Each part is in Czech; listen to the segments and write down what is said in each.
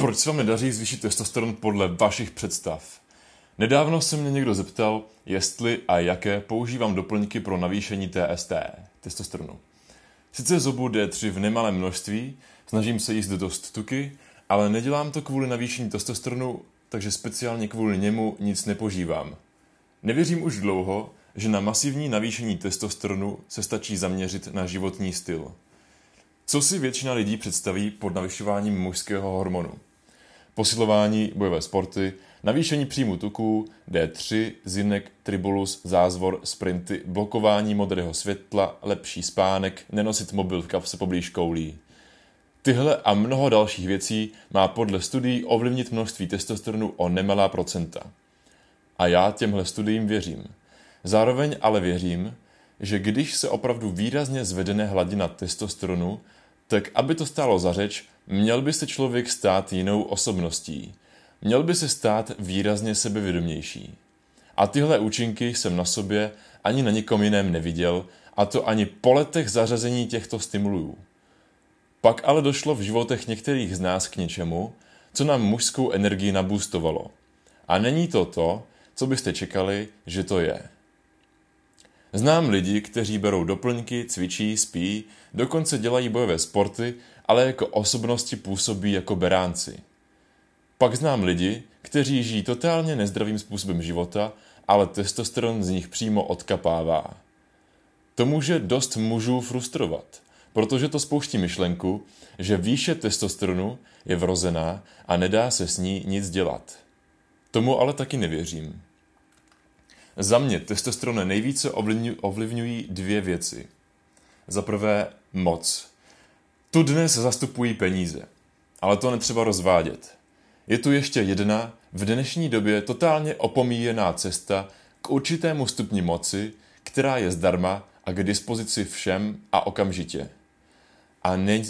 Proč se vám nedaří zvýšit testosteron podle vašich představ? Nedávno se mě někdo zeptal, jestli a jaké používám doplňky pro navýšení TST, testosteronu. Sice zobu D3 v nemalém množství, snažím se jíst dost tuky, ale nedělám to kvůli navýšení testosteronu, takže speciálně kvůli němu nic nepožívám. Nevěřím už dlouho, že na masivní navýšení testosteronu se stačí zaměřit na životní styl. Co si většina lidí představí pod navyšováním mužského hormonu? Posilování, bojové sporty, navýšení příjmu tuků, D3, zinek, tribulus, zázvor, sprinty, blokování modrého světla, lepší spánek, nenosit mobil v kapse poblíž koulí. Tyhle a mnoho dalších věcí má podle studií ovlivnit množství testosteronu o nemalá procenta. A já těmhle studiím věřím. Zároveň ale věřím, že když se opravdu výrazně zvedene hladina testosteronu, tak aby to stálo za řeč, měl by se člověk stát jinou osobností. Měl by se stát výrazně sebevědomější. A tyhle účinky jsem na sobě ani na nikom jiném neviděl, a to ani po letech zařazení těchto stimulů. Pak ale došlo v životech některých z nás k něčemu, co nám mužskou energii nabůstovalo. A není to to, co byste čekali, že to je. Znám lidi, kteří berou doplňky, cvičí, spí, dokonce dělají bojové sporty, ale jako osobnosti působí jako beránci. Pak znám lidi, kteří žijí totálně nezdravým způsobem života, ale testosteron z nich přímo odkapává. To může dost mužů frustrovat, protože to spouští myšlenku, že výše testosteronu je vrozená a nedá se s ní nic dělat. Tomu ale taky nevěřím. Za mě testosteron nejvíce ovlivňují dvě věci. Za prvé moc. Tu dnes zastupují peníze, ale to netřeba rozvádět. Je tu ještě jedna, v dnešní době totálně opomíjená cesta k určitému stupni moci, která je zdarma a k dispozici všem a okamžitě. A ne,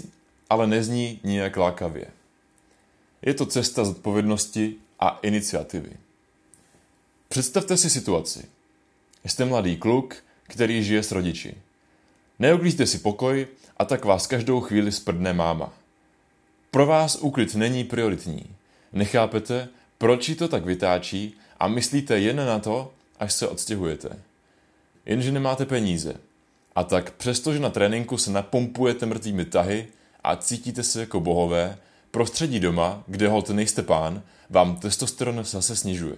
ale nezní nijak lákavě. Je to cesta zodpovědnosti a iniciativy. Představte si situaci. Jste mladý kluk, který žije s rodiči. Neuklízte si pokoj a tak vás každou chvíli sprdne máma. Pro vás úklid není prioritní. Nechápete, proč ji to tak vytáčí a myslíte jen na to, až se odstěhujete. Jenže nemáte peníze. A tak přestože na tréninku se napompujete mrtvými tahy a cítíte se jako bohové, prostředí doma, kde hold nejste pán, vám testosteron zase snižuje.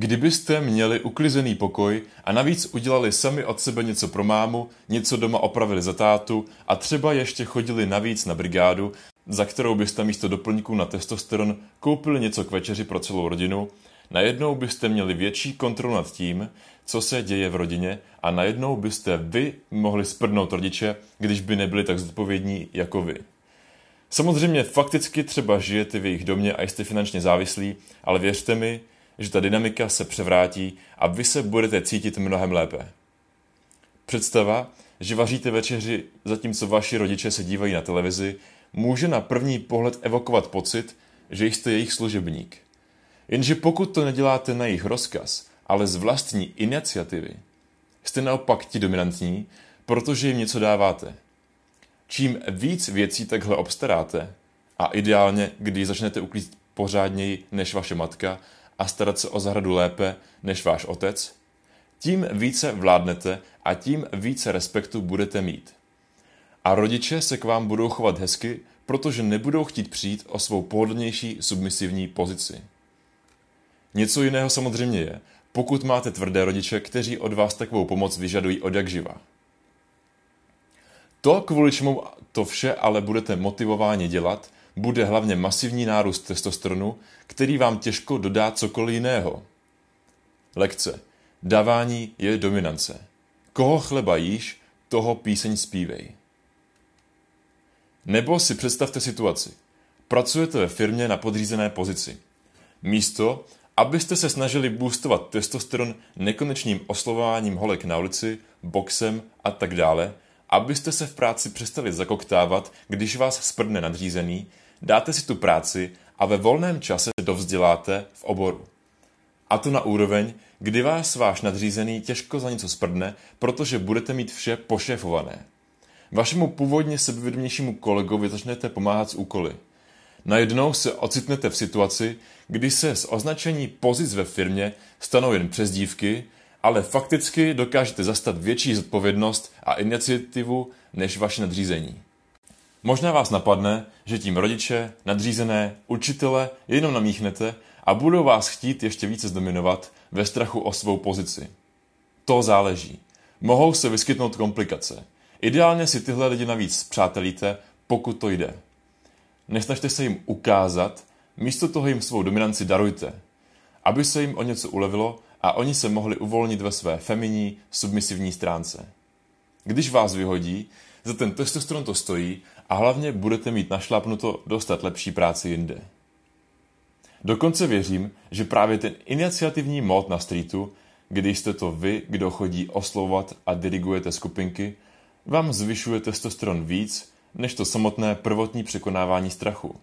Kdybyste měli uklizený pokoj a navíc udělali sami od sebe něco pro mámu, něco doma opravili za tátu a třeba ještě chodili navíc na brigádu, za kterou byste místo doplňků na testosteron koupili něco k večeři pro celou rodinu, najednou byste měli větší kontrolu nad tím, co se děje v rodině a najednou byste vy mohli sprdnout rodiče, když by nebyli tak zodpovědní jako vy. Samozřejmě fakticky třeba žijete v jejich domě a jste finančně závislí, ale věřte mi, že ta dynamika se převrátí a vy se budete cítit mnohem lépe. Představa, že vaříte večeři, zatímco vaši rodiče se dívají na televizi, může na první pohled evokovat pocit, že jste jejich služebník. Jenže pokud to neděláte na jejich rozkaz, ale z vlastní iniciativy, jste naopak ti dominantní, protože jim něco dáváte. Čím víc věcí takhle obstaráte, a ideálně, když začnete uklízet pořádněji než vaše matka a starat se o zahradu lépe než váš otec, tím více vládnete a tím více respektu budete mít. A rodiče se k vám budou chovat hezky, protože nebudou chtít přijít o svou pohodlnější submisivní pozici. Něco jiného samozřejmě je, pokud máte tvrdé rodiče, kteří od vás takovou pomoc vyžadují od jak živa. To, kvůli čemu to vše ale budete motivováni dělat, bude hlavně masivní nárůst testosteronu, který vám těžko dodá cokoliv jiného. Lekce. Davání je dominance. Koho chleba jíš, toho píseň zpívej. Nebo si představte situaci. Pracujete ve firmě na podřízené pozici. Místo, abyste se snažili boostovat testosteron nekonečným oslovováním holek na ulici, boxem a tak dále, abyste se v práci přestali zakoktávat, když vás sprdne nadřízený, dáte si tu práci a ve volném čase dovzděláte v oboru. A to na úroveň, kdy vás váš nadřízený těžko za něco sprdne, protože budete mít vše pošéfované. vašemu původně sebevědomějšímu kolegovi začnete pomáhat s úkoly. Najednou se ocitnete v situaci, kdy se z označení pozic ve firmě stanou jen přezdívky, ale fakticky dokážete zastat větší zodpovědnost a iniciativu než vaše nadřízení. Možná vás napadne, že tím rodiče, nadřízené, učitele jenom namíchnete a budou vás chtít ještě více zdominovat ve strachu o svou pozici. To záleží. Mohou se vyskytnout komplikace. Ideálně si tyhle lidi navíc přátelíte, pokud to jde. Nesnažte se jim ukázat, místo toho jim svou dominanci darujte, aby se jim o něco ulevilo a oni se mohli uvolnit ve své feminní, submisivní stránce. Když vás vyhodí, za ten testosteron to stojí a hlavně budete mít našlápnuto dostat lepší práci jinde. Dokonce věřím, že právě ten iniciativní mod na streetu, když jste to vy, kdo chodí oslovovat a dirigujete skupinky, vám zvyšuje testosteron víc, než to samotné prvotní překonávání strachu.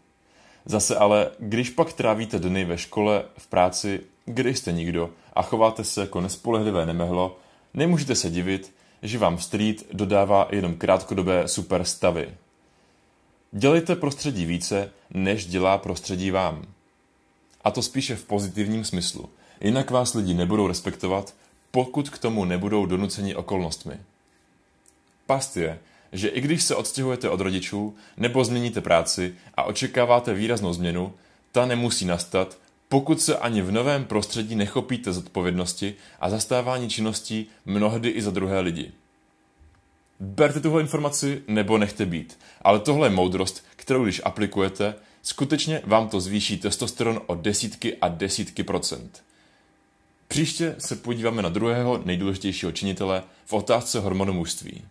Zase ale, když pak trávíte dny ve škole, v práci, kde jste nikdo a chováte se jako nespolehlivé nemehlo, nemůžete se divit, že vám street dodává jenom krátkodobé super stavy. Dělejte prostředí více, než dělá prostředí vám. A to spíše v pozitivním smyslu. Jinak vás lidi nebudou respektovat, pokud k tomu nebudou donuceni okolnostmi. Past je, že i když se odstěhujete od rodičů nebo změníte práci a očekáváte výraznou změnu, ta nemusí nastat, pokud se ani v novém prostředí nechopíte zodpovědnosti a zastávání činností mnohdy i za druhé lidi. Berte tuhle informaci nebo nechte být, ale tohle je moudrost, kterou když aplikujete, skutečně vám to zvýší testosteron o desítky a desítky procent. Příště se podíváme na druhého nejdůležitějšího činitele v otázce hormonu mužství.